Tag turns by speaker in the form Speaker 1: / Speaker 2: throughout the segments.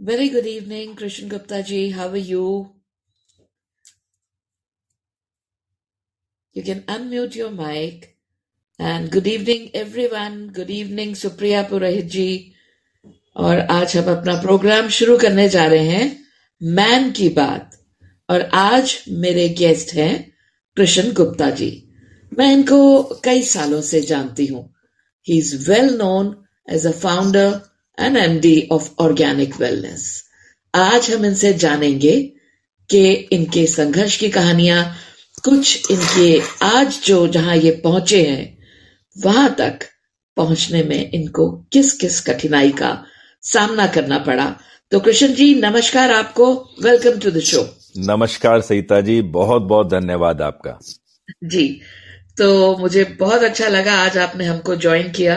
Speaker 1: Very good evening, Krishan Gupta ji. How are you? You can unmute your mic. And good evening, everyone. Good evening, Supriya Purohit जी. और आज हम अपना programme शुरू करने जा रहे हैं मैन की बात और आज मेरे गेस्ट हैं कृष्ण गुप्ता जी मैं इनको कई सालों से जानती हूँ he is well known as a founder and MD of organic wellness आज हम इनसे जानेंगे कि इनके संघर्ष की कहानियाँ कुछ इनके आज जो जहाँ ये पहुँचे हैं वहाँ तक पहुँचने में इनको किस किस कठिनाई का सामना करना पड़ा। तो कृष्ण जी नमस्कार आपको। वेलकम टू द शो
Speaker 2: नमस्कार सईता जी बहुत बहुत धन्यवाद आपका।
Speaker 1: जी तो मुझे बहुत अच्छा लगा आज आपने हमको ज्वाइन किया।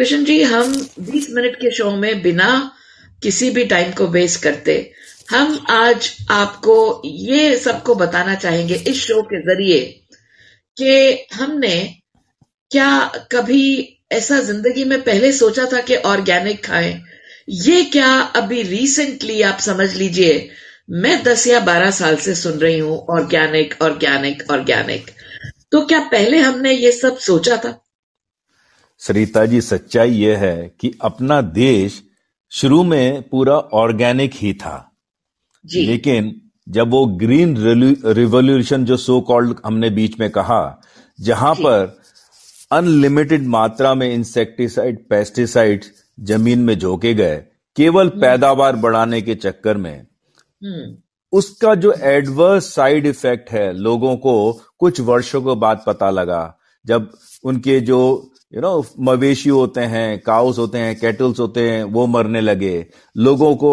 Speaker 1: कृष्ण जी, हम 20 मिनट के शो में बिना किसी भी टाइम को बेस करते। हम आज आपको ये सबको बताना चाहेंगे इस शो के ज़रिए कि हमने क्या कभी ऐसा ज़िंदगी में पहले सोचा था कि ऑर्गेनिक खाएँ? ये क्या अभी रिसेंटली आप समझ लीजिए, मैं दस या बारह साल से सुन रही हूँ ऑर्गेनिक ऑर्गेनिक ऑर्गेनिक तो क्या पहले हमने ये सब सोचा था?
Speaker 2: सरिता जी सच्चाई यह है कि अपना देश शुरू में पूरा ऑर्गेनिक ही था जी। लेकिन जब वो ग्रीन रिवोल्यूशन जो सो कॉल्ड हमने बीच में कहा जहाँ पर अनलिमिटेड मात्रा में इंसेक्टिसाइड पेस्टिसाइड ज़मीन में झोंके गए केवल हम्म। पैदावार बढ़ाने के चक्कर में हम्म। उसका जो एडवर्स साइड इफ़ेक्ट है लोगों को कुछ वर्षों के बाद पता लगा जब उनके जो यू नो मवेशी होते हैं काउस होते हैं कैटल्स होते हैं वो मरने लगे। लोगों को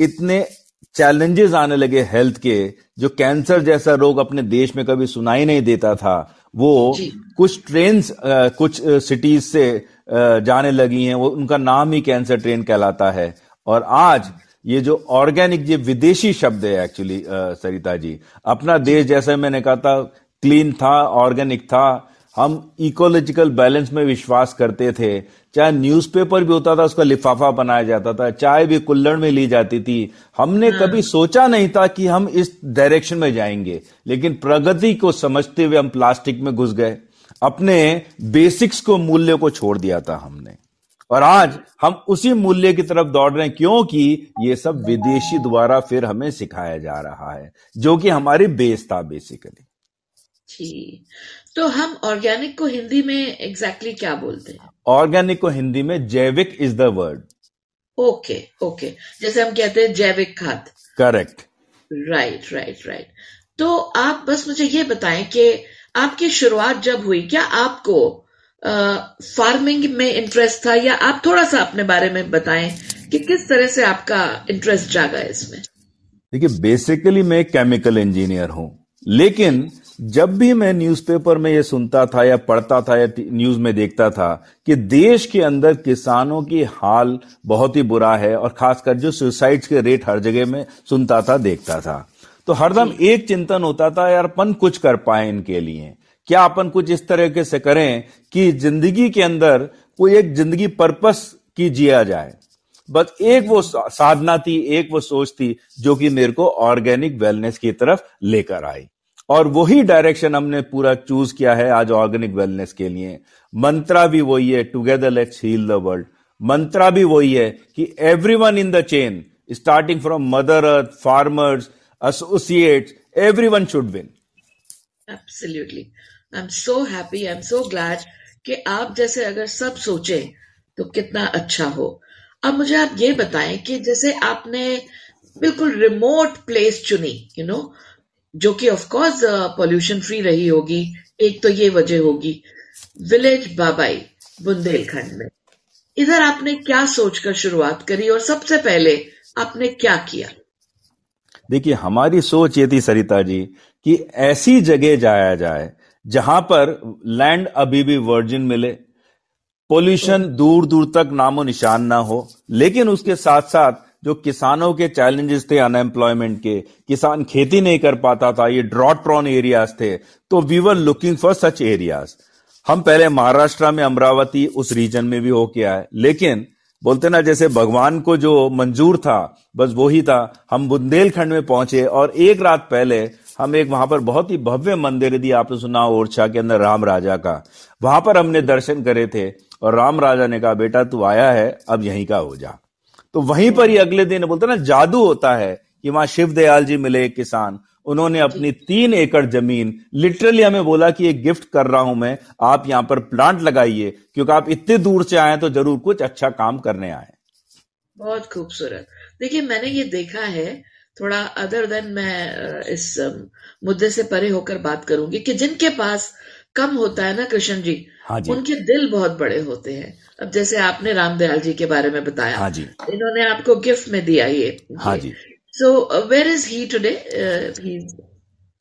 Speaker 2: इतने चैलेंजेस आने लगे हेल्थ के जो कैंसर जैसा रोग अपने देश में कभी सुनाई नहीं देता था वो कुछ ट्रेन कुछ सिटीज़ से जाने लगी हैं वो उनका नाम ही कैंसर ट्रेन कहलाता है। और आज ये जो ऑर्गेनिक ये विदेशी शब्द है एक्चुअली सरिता जी। अपना देश जैसे मैंने कहा था क्लीन था ऑर्गेनिक था। हम इकोलॉजिकल बैलेंस में विश्वास करते थे। चाहे न्यूज़पेपर भी होता था उसका लिफाफा बनाया जाता था चाय भी कुल्लड़ में ली जाती थी। हमने हाँ। कभी सोचा नहीं था कि हम इस डायरेक्शन में जाएँगे लेकिन प्रगति को समझते हुए हम प्लास्टिक में घुस गए। अपने बेसिक्स को मूल्य को छोड़ दिया था हमने। और आज हम उसी मूल्य की तरफ़ दौड़ रहे हैं क्योंकि ये सब विदेशी द्वारा फिर हमें सिखाया जा रहा है जो कि हमारी बेस था बेसिकली
Speaker 1: जी तो हम ऑर्गेनिक को हिंदी में एग्जैक्टली exactly क्या बोलते हैं?
Speaker 2: ऑर्गेनिक को हिंदी में जैविक is the word
Speaker 1: okay okay जैसे हम कहते हैं जैविक खाद।
Speaker 2: करेक्ट
Speaker 1: राइट राइट राइट तो आप बस मुझे ये बताएँ कि आपकी शुरुआत जब हुई क्या आपको फ़ार्मिंग में इंटरेस्ट था? या आप थोड़ा सा अपने बारे में बताएँ कि किस तरह से आपका इंटरेस्ट जागा इसमें?
Speaker 2: देखिए बेसिकली मैं केमिकल इंजीनियर हूँ। लेकिन जब भी मैं न्यूज़पेपर में ये सुनता था या पढ़ता था या न्यूज़ में देखता था कि देश के अंदर किसानों की हाल बहुत ही बुरा है और खासकर जो सुसाइड्स के रेट हर जगह में सुनता था देखता था। तो हरदम एक चिंतन होता था यार अपन कुछ कर पाए इनके लिए। क्या अपन कुछ इस तरीके से करें कि ज़िंदगी के अंदर कोई एक ज़िंदगी पर्पस की जिया जाए। बस एक वो साधना थी एक वो सोच थी जो कि मेरे को ऑर्गेनिक वेलनेस की तरफ़ लेकर आई। और वही डायरेक्शन हमने पूरा चूज़ किया है आज ऑर्गेनिक वेलनेस के लिए। मंत्रा भी वही है together let's heal the world मंत्रा भी वही है कि everyone in the chain starting from mother earth farmers associates everyone should win
Speaker 1: absolutely I am so happy I am so glad कि आप जैसे अगर सब सोचे तो कितना अच्छा हो। अब मुझे आप ये बताएँ कि जैसे आपने बिल्कुल रिमोट प्लेस चुनी यू you नो know, जो कि ऑफ़ कोर्स पॉल्यूशन फ्री रही होगी। एक तो ये वजह होगी। विलेज बाबाई बुंदेलखंड में। इधर आपने क्या सोचकर शुरुआत करी और सबसे पहले आपने क्या किया?
Speaker 2: देखिए, हमारी सोच ये थी सरिता जी कि ऐसी जगह जाया जाए जहाँ पर लैंड अभी भी वर्जिन मिले। पोल्यूशन दूर दूर तक नामो निशान ना हो, लेकिन उसके साथ साथ जो किसानों के चैलेंजेस थे अनएम्प्लॉयमेंट के, किसान खेती नहीं कर पाता था, ये ड्रॉट प्रॉन एरियाज़ थे तो we were looking for such areas हम पहले महाराष्ट्र में अमरावती उस रीजन में भी होके आए, लेकिन बोलते ना जैसे भगवान को जो मंजूर था, बस वो ही था, हम बुंदेलखंड में पहुँचे और एक रात पहले हम एक वहाँ पर बहुत ही भव्य मंदिर, यदि आपने सुना ओरछा के अंदर राम राजा का, वहाँ पर हमने दर्शन करे थे और राम राजा ने कहा, बेटा तू आया है, अब यहीं का हो जा। तो वहीं पर ही अगले दिन बोलते ना, जादू होता है कि वहाँ शिव दयाल जी मिले एक किसान, उन्होंने अपनी तीन एकड़ ज़मीन लिटरली हमें बोला कि एक गिफ्ट कर रहा हूँ मैं, आप यहाँ पर प्लांट लगाइए, क्योंकि आप इतने दूर से आए तो ज़रूर कुछ अच्छा काम करने आए
Speaker 1: बहुत खूबसूरत। देखिए, मैंने ये देखा है, थोड़ा अदर देन मैं इस मुद्दे से परे होकर बात करूँगी कि जिनके पास कम होता है ना कृष्ण जी, हाँ जी। उनके दिल बहुत बड़े होते हैं। अब जैसे आपने रामदयाल जी के बारे में बताया हाँ जी। इन्होंने आपको गिफ्ट में दिया ये। हाँ जी। So where is he today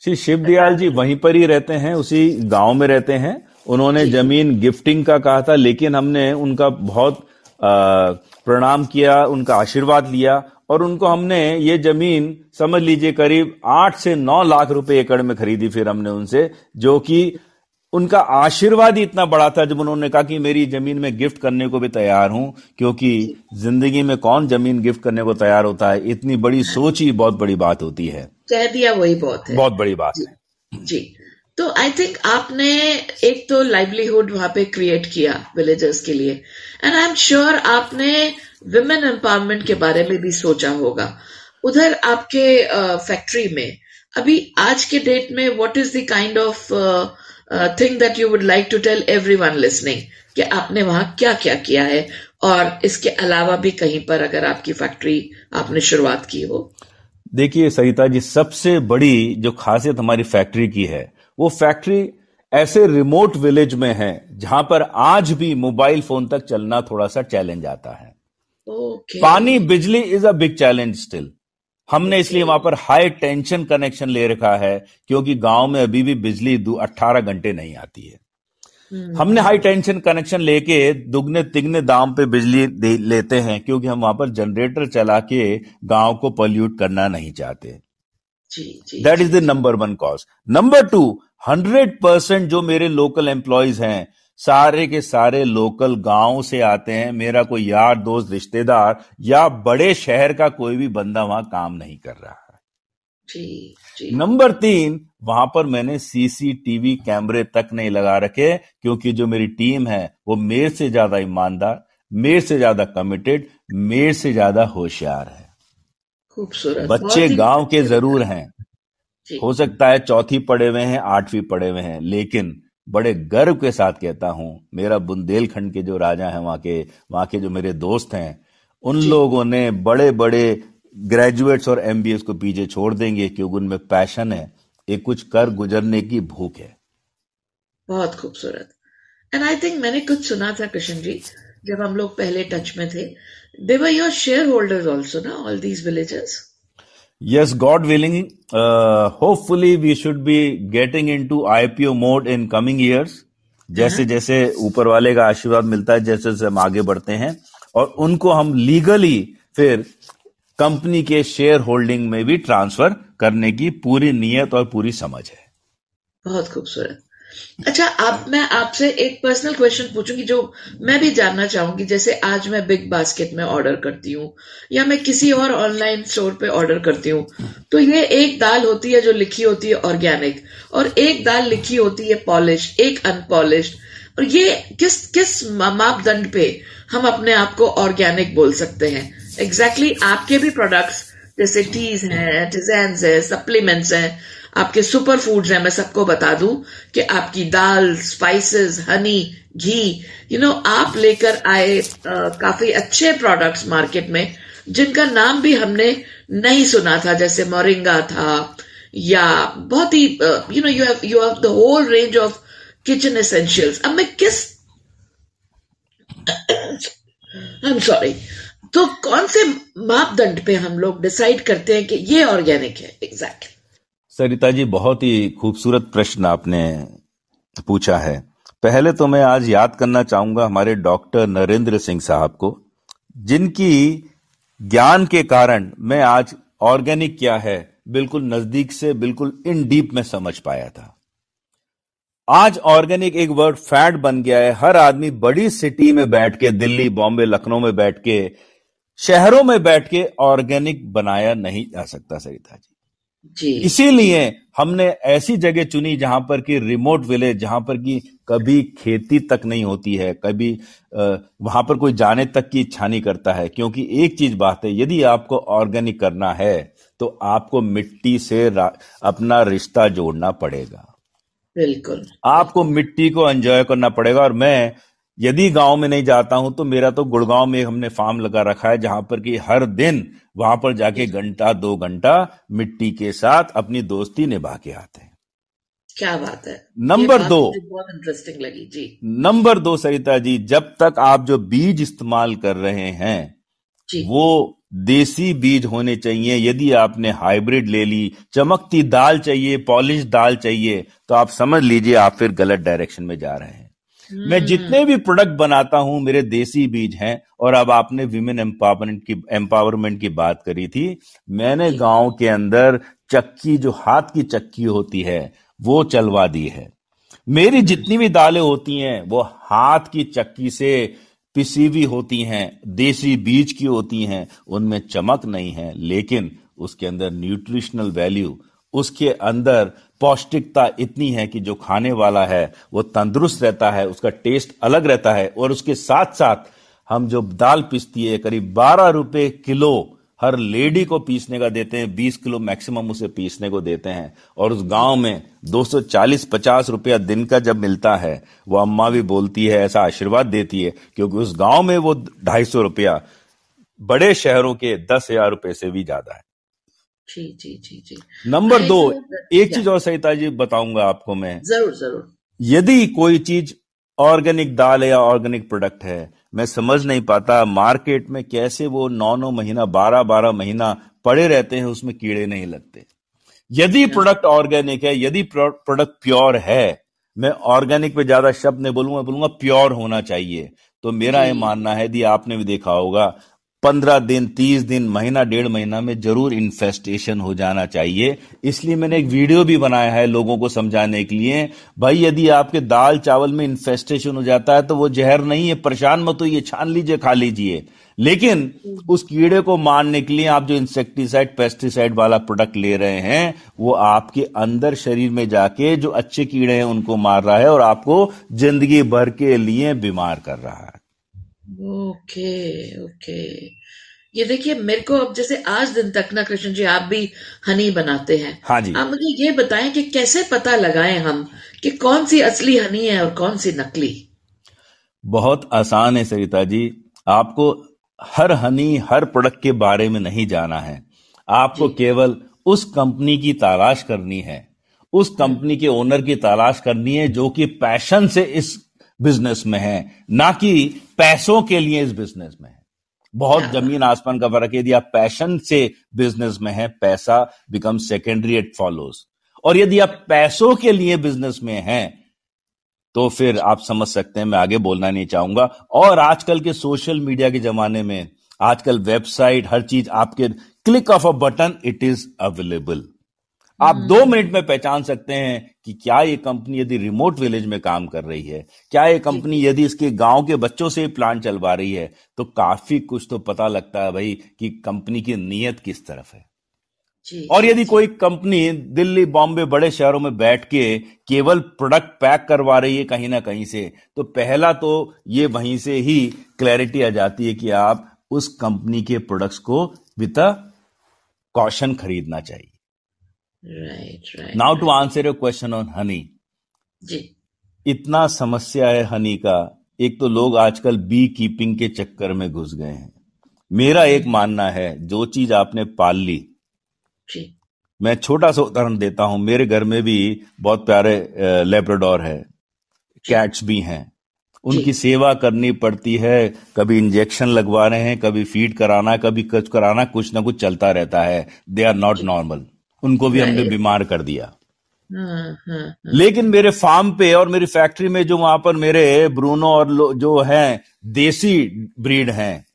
Speaker 2: Shri Shivdayal ji वहीं पर ही रहते हैं उसी गाँव में रहते हैं। उन्होंने ज़मीन गिफ्टिंग का कहा था लेकिन हमने उनका बहुत प्रणाम किया उनका आशीर्वाद लिया और उनको हमने ये ज़मीन समझ लीजिए करीब आठ से नौ लाख रुपए एकड़ में खरीदी फिर हमने उनसे जो कि उनका आशीर्वाद ही इतना बड़ा था जब उन्होंने कहा कि मेरी ज़मीन में गिफ्ट करने को भी तैयार हूँ क्योंकि ज़िंदगी में कौन ज़मीन गिफ्ट करने को तैयार होता है? इतनी बड़ी सोच ही बहुत बड़ी बात होती है।
Speaker 1: कह दिया वही बहुत है।
Speaker 2: बहुत बड़ी बात जी,
Speaker 1: है। जी तो आई थिंक आपने एक तो लाइवलीहुड वहाँ पे क्रिएट किया विलेजर्स के लिए। एंड आई एम श्योर आपने विमेन एम्पावरमेंट के बारे में भी सोचा होगा। उधर आपके फैक्ट्री uh, में अभी आज के डेट में what is the kind of thing that you would like to tell every one listening कि आपने वहाँ क्या क्या किया है? और इसके अलावा भी कहीं पर अगर आपकी फैक्ट्री आपने शुरुआत की हो।
Speaker 2: देखिए सरिता जी सबसे बड़ी जो खासियत हमारी फैक्ट्री की है वो फैक्ट्री ऐसे रिमोट विलेज में है जहाँ पर आज भी मोबाइल फ़ोन तक चलना थोड़ा सा चैलेंज आता है।
Speaker 1: Okay.
Speaker 2: पानी बिजली is a big challenge still हमने इसलिए वहाँ पर हाई टेंशन कनेक्शन ले रखा है क्योंकि गाँव में अभी भी बिजली अट्ठारह घंटे नहीं आती है। हम्म। हमने हाई टेंशन कनेक्शन लेके दुगने तिगने दाम पे बिजली लेते हैं क्योंकि हम वहाँ पर जनरेटर चला के गाँव को पॉल्यूट करना नहीं चाहते। That is the number one cause number two hundred percent जो मेरे लोकल एम्प्लॉयज़ हैं सारे के सारे लोकल गाँव से आते हैं मेरा कोई यार दोस्त रिश्तेदार या बड़े शहर का कोई भी बंदा वहाँ काम नहीं कर रहा है।
Speaker 1: जी, जी.
Speaker 2: नंबर तीन वहाँ पर मैंने सीसीटीवी कैमरे तक नहीं लगा रखे क्योंकि जो मेरी टीम है वो मेरे से ज़्यादा ईमानदार मेरे से ज़्यादा कमिटेड मेरे से ज़्यादा होशियार है।
Speaker 1: खूबसूरत
Speaker 2: बच्चे गाँव के ज़रूर हैं। हो सकता है चौथी पढ़े हुए हैं आठवीं पढ़े हुए हैं लेकिन बड़े गर्व के साथ कहता हूँ मेरा बुंदेलखंड के जो राजा हैं वहाँ के वहाँ के जो मेरे दोस्त हैं उन लोगों ने बड़े बड़े ग्रेजुएट्स और एमबीएस को पीछे छोड़ देंगे क्योंकि उनमें पैशन है एक कुछ कर गुजरने की भूख है।
Speaker 1: बहुत खूबसूरत। एंड आई थिंक मैंने कुछ सुना था कृष्ण जी जब हम लोग पहले टच में थे they were your shareholders also ना all these villages
Speaker 2: Yes, God willing, uh, hopefully we should be getting into IPO mode in coming years. जैसे uh-huh. जैसे ऊपर वाले का आशीर्वाद मिलता है जैसे जैसे हम आगे बढ़ते हैं और उनको हम लीगली फिर कंपनी के शेयर होल्डिंग में भी ट्रांसफ़र करने की पूरी नियत और पूरी समझ है
Speaker 1: बहुत खूबसूरत अच्छा आप, मैं आपसे एक पर्सनल क्वेश्चन पूछूँगी जो मैं भी जानना चाहूँगी, जैसे आज मैं बिग बास्केट में ऑर्डर करती हूँ, या मैं किसी और ऑनलाइन स्टोर पे ऑर्डर करती हूँ तो ये एक दाल होती है जो लिखी होती है ऑर्गेनिक और एक दाल लिखी होती है पॉलिश एक अनपॉलिश और ये किस किस मापदंड पे हम अपने आप को ऑर्गेनिक बोल सकते हैं? एग्जैक्टली exactly आपके भी प्रोडक्ट्स जैसे टीज हैं डिज़ाइन है सप्लीमेंट्स हैं आपके सुपर फूड्स हैं मैं सबको बता दूँ कि आपकी दाल spices honey ghee you know आप लेकर आए आ, काफ़ी अच्छे प्रोडक्ट्स मार्केट में जिनका नाम भी हमने नहीं सुना था जैसे मोरिंगा था या बहुत ही you know you have you have the whole range of kitchen essentials अब मैं किस आई एम सॉरी तो कौन से मापदंड पे हम लोग डिसाइड करते हैं कि ये ऑर्गेनिक है? एग्जैक्टली
Speaker 2: सरिता जी, बहुत ही खूबसूरत प्रश्न आपने पूछा है। पहले तो मैं आज याद करना चाहूँगा हमारे डॉक्टर नरेंद्र सिंह साहब को, जिनकी ज्ञान के कारण मैं आज ऑर्गेनिक क्या है, बिल्कुल नज़दीक से, बिल्कुल इन डीप में समझ पाया था। आज ऑर्गेनिक एक वर्ड फैट बन गया है। हर आदमी बड़ी सिटी में बैठ के, दिल्ली, बॉम्बे, लखनऊ में बैठ के, शहरों में बैठ के ऑर्गेनिक बनाया नहीं जा सकता, सरिता जी। जी। इसीलिए हमने ऐसी जगह चुनी जहाँ पर कि रिमोट विलेज जहाँ पर कि कभी खेती तक नहीं होती है कभी वहाँ पर कोई जाने तक की इच्छा नहीं करता है क्योंकि एक चीज़ बात है यदि आपको ऑर्गेनिक करना है तो आपको मिट्टी से अपना रिश्ता जोड़ना पड़ेगा।
Speaker 1: बिल्कुल।
Speaker 2: आपको मिट्टी को एंजॉय करना पड़ेगा और मैं यदि गाँव में नहीं जाता हूँ तो मेरा तो गुड़गांव में हमने फार्म लगा रखा है जहाँ पर कि हर दिन वहाँ पर जाके घंटा दो घंटा मिट्टी के साथ अपनी दोस्ती निभा के आते हैं।
Speaker 1: क्या बात है।
Speaker 2: नंबर दो।
Speaker 1: बहुत इंटरेस्टिंग लगी जी।
Speaker 2: नंबर दो सरिता जी जब तक आप जो बीज इस्तेमाल कर रहे हैं जी। वो देसी बीज होने चाहिए। यदि आपने हाइब्रिड ले ली चमकती दाल चाहिए पॉलिश दाल चाहिए तो आप समझ लीजिए आप फिर गलत डायरेक्शन में जा रहे हैं। मैं हम्म। जितने भी प्रोडक्ट बनाता हूँ मेरे देसी बीज हैं और अब आपने विमेन एम्पावरमेंट की एम्पावरमेंट की बात करी थी मैंने गाँव के अंदर चक्की जो हाथ की चक्की होती है वो चलवा दी है मेरी जितनी भी दालें होती हैं वो हाथ की चक्की से पिसी हुई होती हैं देसी बीज की होती हैं उनमें चमक नहीं है लेकिन उसके अंदर न्यूट्रिशनल वैल्यू उसके अंदर पौष्टिकता इतनी है कि जो खाने वाला है, वो तंदुरुस्त रहता है, उसका टेस्ट अलग रहता है, और उसके साथ साथ हम जो दाल पीसती है, करीब बारह रुपए किलो हर लेडी को पीसने का देते हैं, बीस किलो मैक्सिमम उसे पीसने को देते हैं। और उस गाँव में 240-50 रुपया दिन का जब मिलता है, वो अम्मा भी बोलती है, ऐसा आशीर्वाद देती है, क्योंकि उस गाँव में वो ढाई सौ रुपया बड़े शहरों के दस हज़ार रुपए से भी ज़्यादा है।
Speaker 1: जी जी जी जी।
Speaker 2: नंबर दो एक चीज़ और सहिता जी बताऊँगा आपको मैं।
Speaker 1: ज़रूर ज़रूर।
Speaker 2: यदि कोई चीज़ ऑर्गेनिक दाल या ऑर्गेनिक प्रोडक्ट है मैं समझ नहीं पाता मार्केट में कैसे वो नौ नौ महीना बारह बारह महीना पड़े रहते हैं उसमें कीड़े नहीं लगते। यदि प्रोडक्ट ऑर्गेनिक है यदि प्रोडक्ट प्योर है मैं ऑर्गेनिक पे ज़्यादा शब्द नहीं बोलूँगा बोलूँगा प्योर होना चाहिए। तो मेरा ये मानना है यदि आपने भी देखा होगा पंद्रह दिन, तीस दिन, महीना, डेढ़ महीना में ज़रूर इन्फेस्टेशन हो जाना चाहिए। इसलिए मैंने एक वीडियो भी बनाया है लोगों को समझाने के लिए। भाई, यदि आपके दाल चावल में इन्फेस्टेशन हो जाता है तो वो जहर नहीं है, परेशान मत हो ये छान लीजिए, खा लीजिए। लेकिन उस कीड़े को मारने के लिए आप जो इंसेक्टिसाइड पेस्टिसाइड वाला प्रोडक्ट ले रहे हैं, वो आपके अंदर शरीर में जाके जो अच्छे कीड़े हैं, उनको मार रहा है और आपको ज़िंदगी भर के लिए बीमार कर रहा है।
Speaker 1: Okay okay. ये देखिए मेरे को अब जैसे आज दिन तक ना कृष्ण जी आप भी हनी बनाते हैं।
Speaker 2: हाँ जी।
Speaker 1: आप मुझे ये बताएँ कि कैसे पता लगाएँ हम कि कौन सी असली हनी है और कौन सी नकली?
Speaker 2: बहुत आसान है सरिता जी। आपको हर हनी हर प्रोडक्ट के बारे में नहीं जाना है। आपको केवल उस कंपनी की तलाश करनी है। उस कंपनी के ओनर की तलाश करनी है जो कि पैशन से इस बिज़नेस में है ना कि पैसों के लिए इस बिज़नेस में है। बहुत ज़मीन आसमान का फ़र्क है यदि आप पैशन से बिज़नेस में है पैसा बिकम सेकेंडरी एट फॉलोज और यदि आप पैसों के लिए बिज़नेस में हैं तो फिर आप समझ सकते हैं मैं आगे बोलना नहीं चाहूँगा। और आजकल के सोशल मीडिया के जमाने में आजकल वेबसाइट हर चीज़ आपके click of a button it is available आप दो हम्म। मिनट में पहचान सकते हैं कि क्या ये कंपनी यदि रिमोट विलेज में काम कर रही है क्या ये कंपनी यदि इसके गाँव के बच्चों से प्लान चलवा रही है तो काफ़ी कुछ तो पता लगता है भाई कि कंपनी की नीयत किस तरफ़ है। जी, और यदि कोई कंपनी दिल्ली बॉम्बे बड़े शहरों में बैठ के केवल प्रोडक्ट पैक करवा रही है कहीं ना कहीं से तो पहला तो ये वहीं से ही क्लैरिटी आ जाती है कि आप उस कंपनी के प्रोडक्ट्स को विद कॉशन खरीदना चाहिए।
Speaker 1: Right right
Speaker 2: now to answer your question on honey
Speaker 1: जी।
Speaker 2: इतना समस्या है हनी का। एक तो लोग आजकल बी कीपिंग के चक्कर में घुस गए हैं। मेरा एक मानना है जो चीज़ आपने पाल ली।
Speaker 1: जी।
Speaker 2: मैं छोटा सा उदाहरण देता हूँ। मेरे घर में भी बहुत प्यारे लेब्राडोर है। कैट्स भी हैं। उनकी सेवा करनी पड़ती है। कभी इंजेक्शन लगवा रहे हैं कभी फ़ीड कराना कभी कुछ कराना कुछ ना कुछ चलता रहता है। दे आर नॉट नॉर्मल उनको भी हमने बीमार कर दिया।
Speaker 1: हाँ, हाँ, हाँ।
Speaker 2: लेकिन मेरे फार्म पे और मेरी फैक्ट्री में जो वहाँ पर मेरे ब्रूनो और जो हैं देसी ब्रीड हैं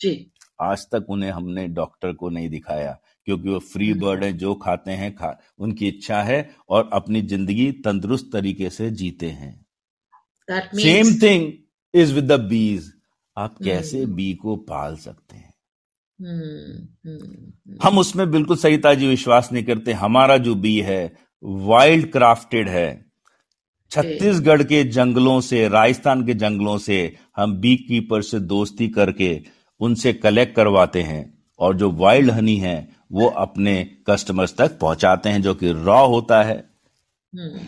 Speaker 1: जी।
Speaker 2: आज तक उन्हें हमने डॉक्टर को नहीं दिखाया क्योंकि वो फ्री बर्ड है जो खाते हैं खा उनकी इच्छा है और अपनी ज़िंदगी तंदुरुस्त तरीके से जीते हैं। Same thing is with the बीज आप कैसे बी. को पाल सकते हैं? हम उसमें बिल्कुल सही ताजी विश्वास नहीं करते। हमारा जो बी है वाइल्ड क्राफ्टेड है। छत्तीसगढ़ के जंगलों से राजस्थान के जंगलों से हम बी कीपर से दोस्ती करके उनसे कलेक्ट करवाते हैं और जो वाइल्ड हनी है वो अपने कस्टमर्स तक पहुंचाते हैं जो कि रॉ होता है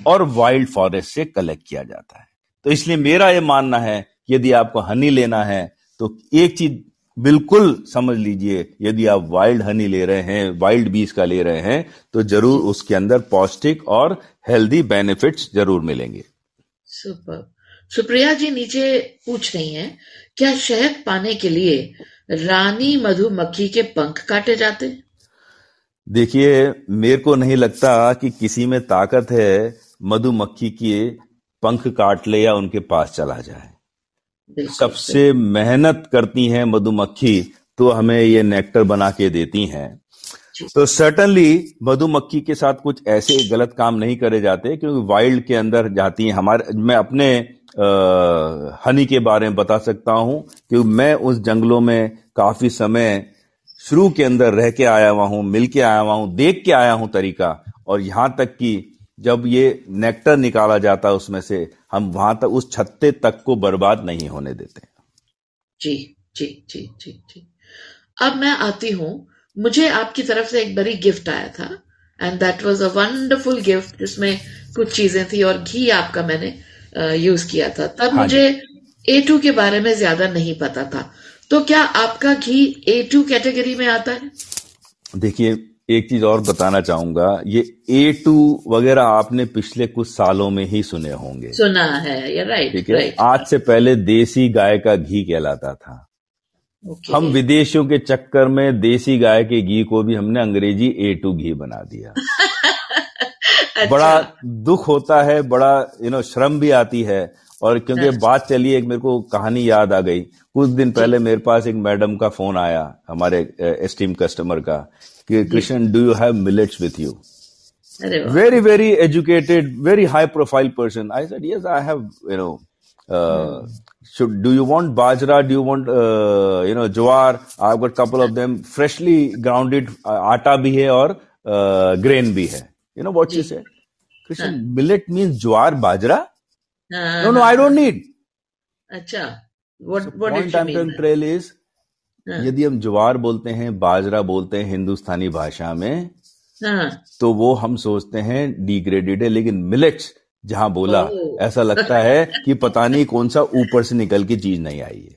Speaker 2: और वाइल्ड फॉरेस्ट से कलेक्ट किया जाता है। तो इसलिए मेरा ये मानना है यदि आपको हनी लेना है तो एक चीज़ बिल्कुल समझ लीजिए यदि आप वाइल्ड हनी ले रहे हैं वाइल्ड बीज का ले रहे हैं तो ज़रूर उसके अंदर पौष्टिक और हेल्दी बेनिफिट्स ज़रूर मिलेंगे।
Speaker 1: सुपर सुप्रिया जी नीचे पूछ रही हैं क्या शहद पाने के लिए रानी मधुमक्खी के पंख काटे जाते?
Speaker 2: देखिए मेरे को नहीं लगता कि किसी में ताकत है मधुमक्खी के पंख काट ले या उनके पास चला जाए। सबसे मेहनत करती हैं मधुमक्खी तो हमें ये नेक्टर बना के देती हैं। तो सर्टनली मधुमक्खी के साथ कुछ ऐसे गलत काम नहीं करे जाते क्योंकि वाइल्ड के अंदर जाती हैं। हमारे मैं अपने आ, हनी के बारे में बता सकता हूँ कि मैं उस जंगलों में काफ़ी समय शुरू के अंदर रह के आया हुआ हूँ मिल के आया हुआ हूँ देख के आया हूँ तरीका और यहाँ तक कि जब ये नेक्टर निकाला जाता है उसमें से हम वहाँ तक उस छत्ते तक को बर्बाद नहीं होने देते
Speaker 1: जी जी जी जी जी। अब मैं आती हूँ। मुझे आपकी तरफ़ से एक बड़ी गिफ्ट आया था and that was a wonderful gift जिसमें कुछ चीज़ें थी और घी आपका मैंने यूज़ किया था। तब हाँ मुझे ए टू के बारे में ज़्यादा नहीं पता था। तो क्या आपका घी ए टू कैटेगरी में आता है?
Speaker 2: देखिए एक चीज़ और बताना चाहूँगा ये ए टू वगैरह आपने पिछले कुछ सालों में ही सुने होंगे।
Speaker 1: सुना है ये राइट
Speaker 2: ठीक है? आज से पहले देसी गाय का घी कहलाता था। Okay. हम विदेशियों के चक्कर में देसी गाय के घी को भी हमने अंग्रेज़ी ए टू घी बना दिया। अच्छा। बड़ा दुख होता है बड़ा यू नो श्रम भी आती है और क्योंकि अच्छा। बात चली एक मेरे को कहानी याद आ गई। कुछ दिन पहले मेरे पास एक मैडम का फ़ोन आया हमारे एस्टीम कस्टमर का Krishan, do you have millets with you? Very, very educated, very high profile person. I said, yes, I have, you know, uh, hmm. should, do you want bajra? Do you want, uh, you know, jawar? I've got couple of them freshly grounded uh, atta bhi hai or uh, grain bhi hai. You know what she said? Krishan, huh. millet means jawar, bajra? no, no, I don't need.
Speaker 1: Acha.
Speaker 2: What, so what point I'm mean? trail is यदि हम ज्वार बोलते हैं बाजरा बोलते हैं हिंदुस्तानी भाषा में हाँ. तो वो हम सोचते हैं डिग्रेडेड है लेकिन मिलेट्स जहाँ बोला ऐसा लगता है कि पता नहीं कौन सा ऊपर से निकल के चीज़ नहीं आई है।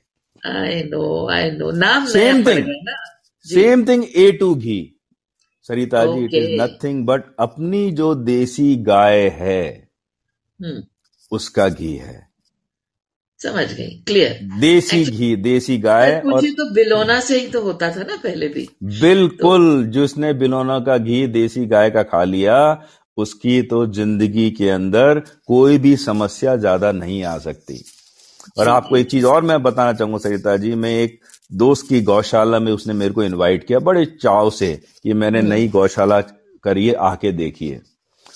Speaker 1: आई नो आई नो नाम
Speaker 2: same thing same thing A two ghee Sarita ji it is nothing but अपनी जो देसी गाय है हम्म। उसका घी है।
Speaker 1: समझ गई क्लियर
Speaker 2: देसी घी देसी गाय
Speaker 1: और तो बिलोना से ही तो होता था ना पहले भी।
Speaker 2: बिल्कुल तो, जिसने बिलोना का घी देसी गाय का खा लिया उसकी तो ज़िंदगी के अंदर कोई भी समस्या ज़्यादा नहीं आ सकती। और आपको एक चीज़ और मैं बताना चाहूँगा सरिता जी मैं एक दोस्त की गौशाला में उसने मेरे को इनवाइट किया बड़े चाव से कि मैंने हम्म। नई गौशाला करिए आके देखिए।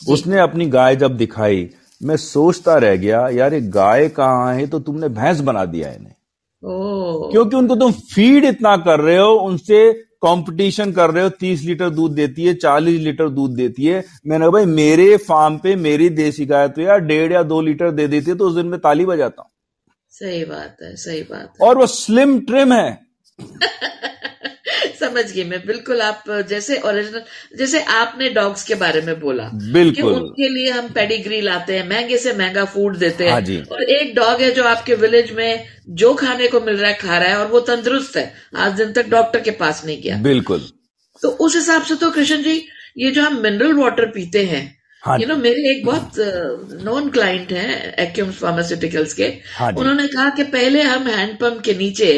Speaker 2: उसने अपनी गाय जब दिखाई मैं सोचता रह गया यार ये गाय कहाँ है तो तुमने भैंस बना दिया इन्हें। क्योंकि उनको तुम फ़ीड इतना कर रहे हो उनसे कंपटीशन कर रहे हो तीस लीटर दूध देती है चालीस लीटर दूध देती है। मैंने कहा भाई मेरे फार्म पे मेरी देसी गाय तो यार डेढ़ या दो लीटर दे देती है तो उस दिन में ताली बजाता हूँ।
Speaker 1: सही बात है सही बात है।
Speaker 2: और वो स्लिम ट्रिम है।
Speaker 1: समझ गई मैं। बिल्कुल आप जैसे ओरिजिनल जैसे आपने डॉग्स के बारे में बोला
Speaker 2: बिल्कुल।
Speaker 1: कि उनके लिए हम पेडिग्री लाते हैं महँगे से महँगा फ़ूड देते हैं। हाँ और एक डॉग है जो आपके विलेज में जो खाने को मिल रहा है खा रहा है और वो तंदुरुस्त है। आज दिन तक डॉक्टर के पास नहीं गया।
Speaker 2: बिल्कुल।
Speaker 1: तो उस हिसाब से तो कृष्ण जी ये जो हम मिनरल वाटर पीते हैं हाँ यू नो मेरे एक बहुत नॉन क्लाइंट हैं एक्यूम्स फार्मास्यूटिकल्स के। हाँ उन्होंने कहा कि पहले हम हैंडपंप के नीचे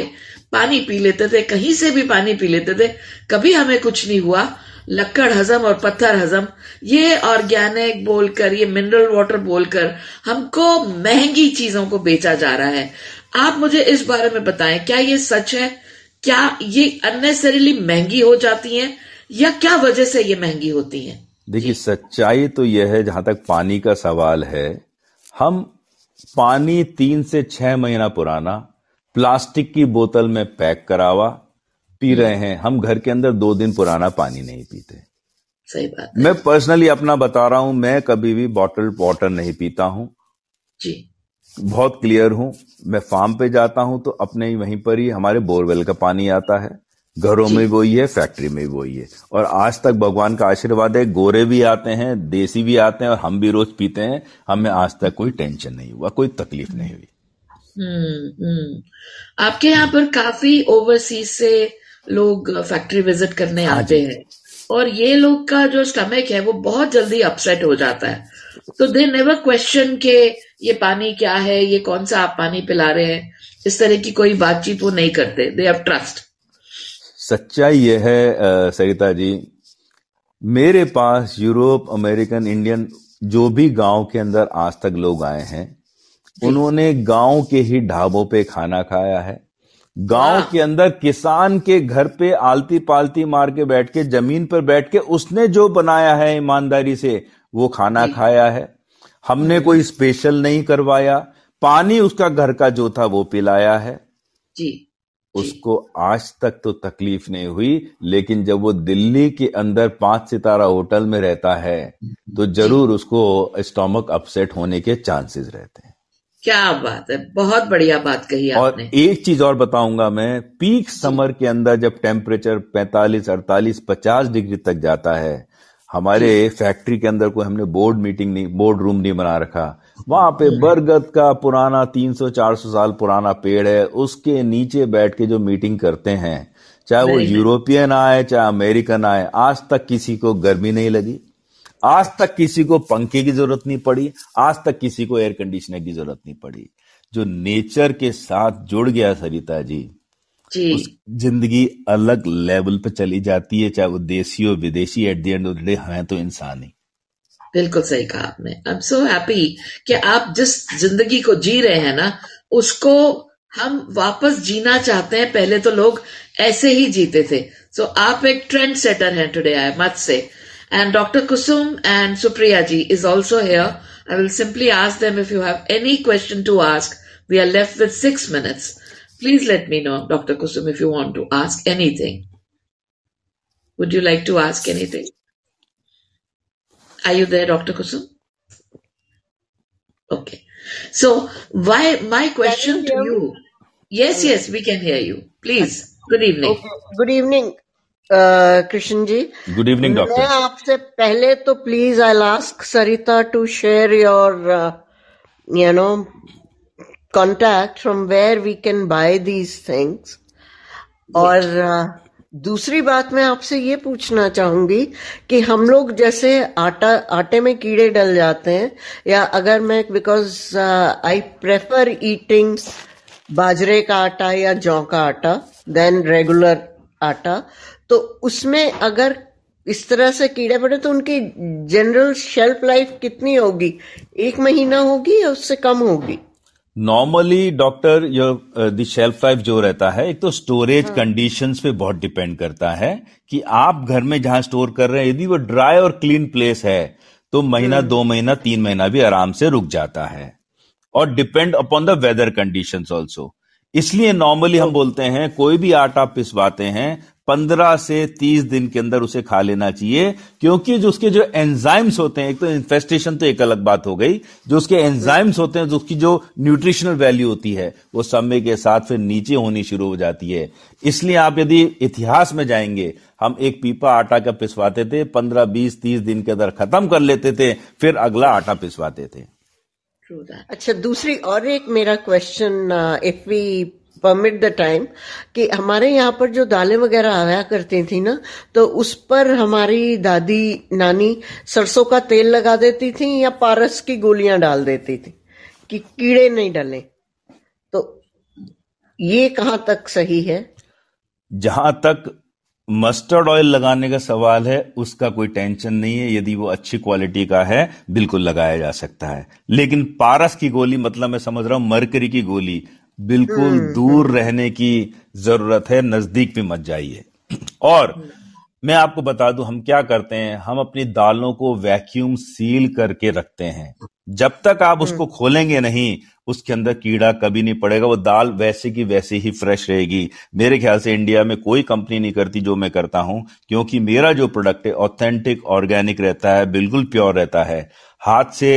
Speaker 1: पानी पी लेते थे कहीं से भी पानी पी लेते थे कभी हमें कुछ नहीं हुआ। लक्कड़ हजम और पत्थर हजम ये ऑर्गेनिक बोलकर ये मिनरल वाटर बोलकर हमको महँगी चीज़ों को बेचा जा रहा है। आप मुझे इस बारे में बताएँ क्या ये सच है? क्या ये अननेसरीली महँगी हो जाती हैं? या क्या वजह से ये महँगी होती हैं?
Speaker 2: देखिए सच्चाई तो यह है जहाँ तक पानी का सवाल है हम पानी तीन से छह महीना पुराना प्लास्टिक की बोतल में पैक करावा पी हम्म। रहे हैं। हम घर के अंदर दो दिन पुराना पानी नहीं पीते।
Speaker 1: सही बात
Speaker 2: मैं पर्सनली अपना बता रहा हूँ मैं कभी भी बॉटल वाटर नहीं पीता हूँ।
Speaker 1: जी।
Speaker 2: बहुत क्लियर हूँ मैं फार्म पे जाता हूँ तो अपने ही वहीं पर ही हमारे बोरवेल का पानी आता है। घरों में वही है फैक्ट्री में वही है। और आज तक भगवान का आशीर्वाद है गोरे भी आते हैं देसी भी आते हैं और हम भी रोज पीते हैं। हमें आज तक कोई टेंशन नहीं हुआ कोई तकलीफ़ नहीं हुई।
Speaker 1: हम्म हम्म। आपके यहाँ पर काफ़ी ओवरसीज से लोग फैक्ट्री विज़िट करने हाँ आते हैं। और ये लोग का जो स्टमक है वो बहुत जल्दी अपसेट हो जाता है। तो दे नेवर क्वेश्चन के ये पानी क्या है ये कौन सा आप पानी पिला रहे हैं। इस तरह की कोई बातचीत वो नहीं करते। दे हैव ट्रस्ट
Speaker 2: सच्चाई यह है सरिता जी। मेरे पास यूरोप अमेरिकन इंडियन जो भी गाँव के अंदर आज तक लोग आए हैं उन्होंने गाँव के ही ढाबों पे खाना खाया है। गाँव के अंदर किसान के घर पे आलती पालती मार के बैठ के ज़मीन पर बैठ के उसने जो बनाया है ईमानदारी से वो खाना खाया है। हमने कोई स्पेशल नहीं करवाया। पानी उसका घर का जो था वो पिलाया है।
Speaker 1: जी।
Speaker 2: उसको आज तक तो तकलीफ़ नहीं हुई लेकिन जब वो दिल्ली के अंदर पाँच सितारा होटल में रहता है तो ज़रूर उसको स्टोमक अपसेट होने के चांसेस रहते हैं।
Speaker 1: क्या बात है बहुत बढ़िया बात कही
Speaker 2: आपने। और एक चीज़ और बताऊँगा मैं पीक समर के अंदर जब टेम्परेचर 45, 48, 50 डिग्री तक जाता है हमारे फैक्ट्री के अंदर कोई हमने बोर्ड मीटिंग नहीं बोर्ड रूम नहीं बना रखा। वहाँ पे। बरगद का पुराना 300-400 साल पुराना पेड़ है उसके नीचे बैठ के जो मीटिंग करते हैं चाहे वो यूरोपियन आए चाहे अमेरिकन आए आज तक किसी को गर्मी नहीं लगी। आज तक किसी को पंखे की ज़रूरत नहीं पड़ी आज तक किसी को एयर कंडीशनर की ज़रूरत नहीं पड़ी। जो नेचर के साथ जुड़ गया सरिता जी
Speaker 1: जी।
Speaker 2: ज़िंदगी अलग लेवल पे चली जाती है चाहे वो देसी हो विदेशी at the end of the day हैं तो इंसान ही।
Speaker 1: बिल्कुल सही कहा आपने। आई एम सो हैप्पी कि आप जिस ज़िंदगी को जी रहे हैं ना उसको हम वापस जीना चाहते हैं। पहले तो लोग ऐसे ही जीते थे। सो so, आप एक ट्रेंड सेटर हैं टुडे आई मत से And Dr. Kusum and Supriyaji is also here. I will simply ask them if you have any question to ask. We are left with six minutes. Please let me know, Dr. Kusum, if you want to ask anything. Would you like to ask anything? Are you there, Dr. Kusum? Okay. So, why my question you? to you? Yes, yes, we can hear you. Please. Good evening. Okay.
Speaker 3: Good evening. Krishna ji
Speaker 2: good evening doctor
Speaker 3: मैं आपसे पहले तो please I ask Sarita to share your you know contact from where we can buy these things और uh, दूसरी बात मैं आपसे ये पूछना चाहूँगी कि हम लोग जैसे आटा आटे में कीड़े डल जाते हैं या अगर मैं बिकॉज़ आई प्रेफर ईटिंग बाजरे का आटा या जौ का आटा देन रेगुलर आटा तो उसमें अगर इस तरह से कीड़े पड़े तो उनकी जनरल शेल्फ लाइफ कितनी होगी? एक महीना होगी या उससे कम होगी?
Speaker 2: Normally doctor the shelf life जो रहता है एक तो स्टोरेज हाँ. कंडीशंस पे बहुत डिपेंड करता है कि आप घर में जहाँ स्टोर कर रहे हैं यदि वो ड्राई और क्लीन प्लेस है तो महीना हाँ। दो महीना तीन महीना भी आराम से रुक जाता है। और depend upon the weather conditions also इसलिए नॉर्मली हम बोलते हैं कोई भी आटा पिसवाते हैं पंद्रह से तीस दिन के अंदर उसे खा लेना चाहिए, क्योंकि जो उसके जो एंजाइम्स होते हैं, एक तो इन्फेस्टेशन तो एक अलग बात हो गई, जो उसके एंजाइम्स होते हैं, जो उसकी जो न्यूट्रिशनल वैल्यू होती है, वो समय के साथ फिर नीचे होनी शुरू हो जाती है। इसलिए आप यदि इतिहास में जाएँगे, हम एक पीपा आटा का पिसवाते थे, पंद्रह, बीस, तीस दिन के अंदर खत्म कर लेते थे, फिर अगला आटा पिसवाते थे।
Speaker 3: अच्छा दूसरी और एक मेरा question if we permit the time कि हमारे यहाँ पर जो दालें वगैरह आया करती थी ना तो उस पर हमारी दादी, नानी सरसों का तेल लगा देती थी या पारस की गोलियाँ डाल देती थी कि कीड़े नहीं डले। तो ये कहाँ तक सही है?
Speaker 2: जहाँ तक मस्टर्ड ऑयल लगाने का सवाल है, उसका कोई टेंशन नहीं है। यदि वो अच्छी क्वालिटी का है, बिल्कुल लगाया जा सकता है। लेकिन पारस की गोली मतलब मैं समझ रहा हूँ, मरकरी की गोली बिल्कुल हम्म, दूर हम्म। रहने की ज़रूरत है नज़दीक भी मत जाइए और मैं आपको बता दूँ हम क्या करते हैं हम अपनी दालों को वैक्यूम सील करके रखते हैं जब तक आप
Speaker 3: हम्म।
Speaker 2: उसको खोलेंगे नहीं उसके अंदर कीड़ा कभी नहीं पड़ेगा वो दाल वैसे की वैसे ही फ्रेश रहेगी मेरे ख्याल से इंडिया में कोई कंपनी नहीं करती जो मैं करता हूँ क्योंकि मेरा जो प्रोडक्ट है ऑथेंटिक ऑर्गेनिक रहता है बिल्कुल प्योर रहता है हाथ से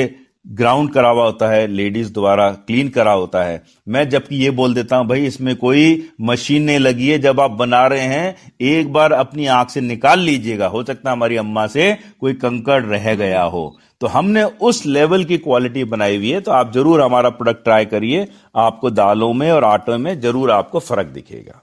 Speaker 2: ग्राउंड करा हुआ होता है लेडीज़ द्वारा क्लीन करा होता है। मैं जबकि ये बोल देता हूँ भाई इसमें कोई मशीन नहीं लगी है जब आप बना रहे हैं एक बार अपनी आँख से निकाल लीजिएगा। हो सकता है हमारी अम्मा से कोई कंकड़ रह गया हो। तो हमने उस लेवल की क्वालिटी बनाई हुई है तो आप ज़रूर हमारा प्रोडक्ट ट्राई करिए। आपको दालों में और आटो में ज़रूर आपको फ़र्क दिखेगा।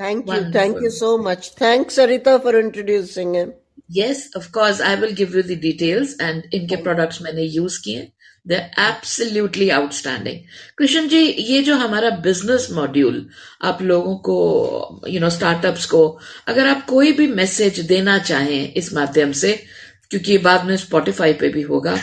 Speaker 3: Thank you thank you so much Thanks, Sarita, for introducing him.
Speaker 1: Yes, of course, I will give you the details and इनके products मैंने use किए। Absolutely outstanding. कृष्ण जी ये जो हमारा बिज़नेस मॉड्यूल आप लोगों को यू नो स्टार्टअप्स को, अगर आप कोई भी मैसेज देना चाहें इस माध्यम से, क्योंकि ये बाद में स्पॉटिफाई पे भी होगा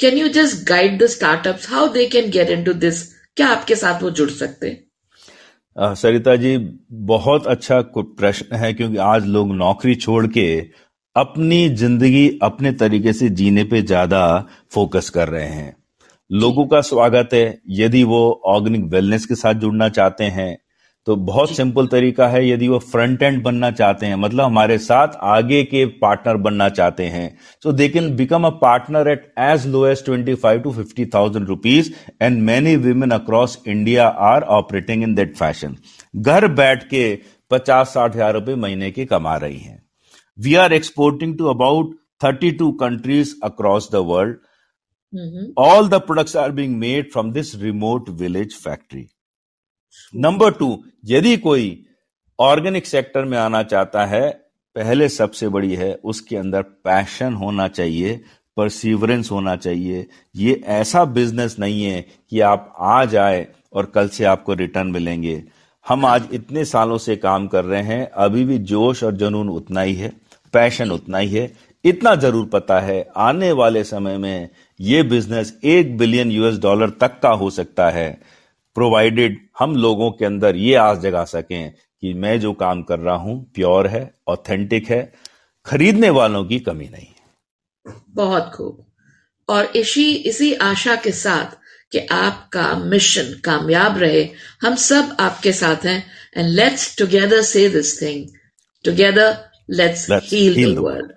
Speaker 1: can you just guide the startups how they can get into this क्या आपके साथ वो जुड़ सकते? हैं
Speaker 2: सरिता जी, बहुत अच्छा प्रश्न है, क्योंकि आज लोग नौकरी छोड़ के अपनी ज़िंदगी अपने तरीके से जीने पे ज़्यादा फोकस कर रहे हैं। लोगों का स्वागत है। यदि वो ऑर्गेनिक वेलनेस के साथ जुड़ना चाहते हैं तो बहुत सिंपल तरीका है यदि वो फ्रंट एंड बनना चाहते हैं मतलब हमारे साथ आगे के पार्टनर बनना चाहते हैं। So they can become a partner at as low as twenty five to fifty thousand rupees and many women across India are operating in that fashion घर बैठ के पचास साठ हज़ार रुपए महीने के कमा रही हैं। We are exporting to about thirty two countries across the world
Speaker 1: hmm
Speaker 2: all the products are being made from this remote village factory. Number two यदि कोई ऑर्गेनिक सेक्टर में आना चाहता है, पहले सबसे बड़ी है, उसके अंदर पैशन होना चाहिए परसिवरेंस होना चाहिए। ये ऐसा बिज़नेस नहीं है कि आप आज आए और कल से आपको रिटर्न मिलेंगे। हम आज इतने सालों से काम कर रहे हैं, अभी भी जोश और जुनून उतना ही है पैशन उतना ही है। इतना ज़रूर पता है, आने वाले समय में ये बिज़नेस एक बिलियन यूएस डॉलर तक का हो सकता है। प्रोवाइडेड हम लोगों के अंदर ये आस जगा सकें कि मैं जो काम कर रहा हूँ प्योर है ऑथेंटिक है खरीदने वालों की कमी नहीं। है
Speaker 1: बहुत खूब। और इसी इसी आशा के साथ कि आपका मिशन कामयाब रहे हम सब आपके साथ हैं एंड लेट्स टुगेदर से this thing together let's the
Speaker 2: the
Speaker 1: world.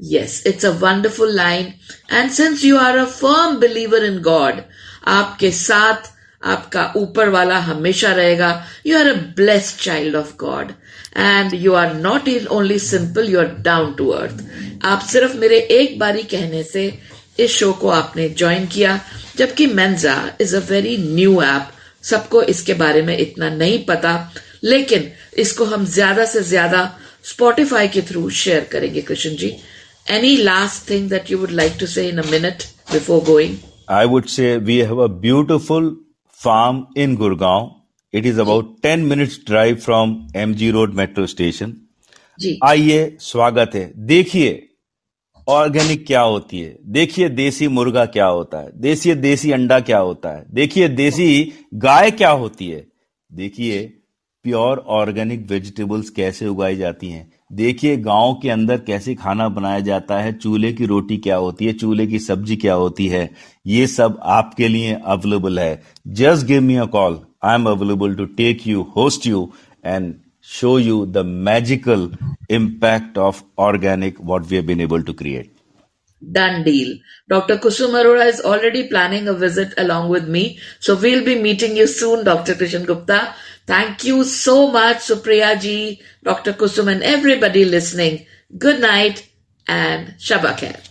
Speaker 1: Yes, it's a wonderful line. And since you are a firm believer in god, आपके साथ आपका ऊपर वाला हमेशा रहेगा। You are a blessed child of God and you are not in only simple you are down to earth आप सिर्फ़ मेरे एक बारी कहने से इस शो को आपने ज्वाइन किया, जबकि मेन्जा is a very new app सबको इसके बारे में इतना नहीं पता, लेकिन इसको हम ज़्यादा से ज़्यादा स्पॉटिफाई के थ्रू शेयर करेंगे, Krishna ji. Any last thing that you would like to say in a minute before going
Speaker 2: I would say we have a beautiful farm in Gurgaon. It is about 10 minutes drive from MG Road metro station. आइए स्वागत है। देखिए organic क्या होती है? देखिए देसी मुर्गा क्या होता है? देखिए देसी अंडा क्या होता है? देखिए देसी गाय क्या होती है? देखिए प्योर ऑर्गेनिक वेजिटेबल्स कैसे उगाई जाती हैं? देखिए गाँव के अंदर कैसे खाना बनाया जाता है चूल्हे की रोटी क्या होती है चूल्हे की सब्ज़ी क्या होती है ये सब आपके लिए अवेलेबल है just give me a call I am available to take you host you and show you the magical impact of organic what we been able to create
Speaker 1: Done deal. Dr. Kusum Arora is already planning a visit along with me. So we'll be meeting you soon, Dr. Krishan Gupta. Thank you so much, Supriya ji, Dr. Kusum, and everybody listening. Good night and Shabakar.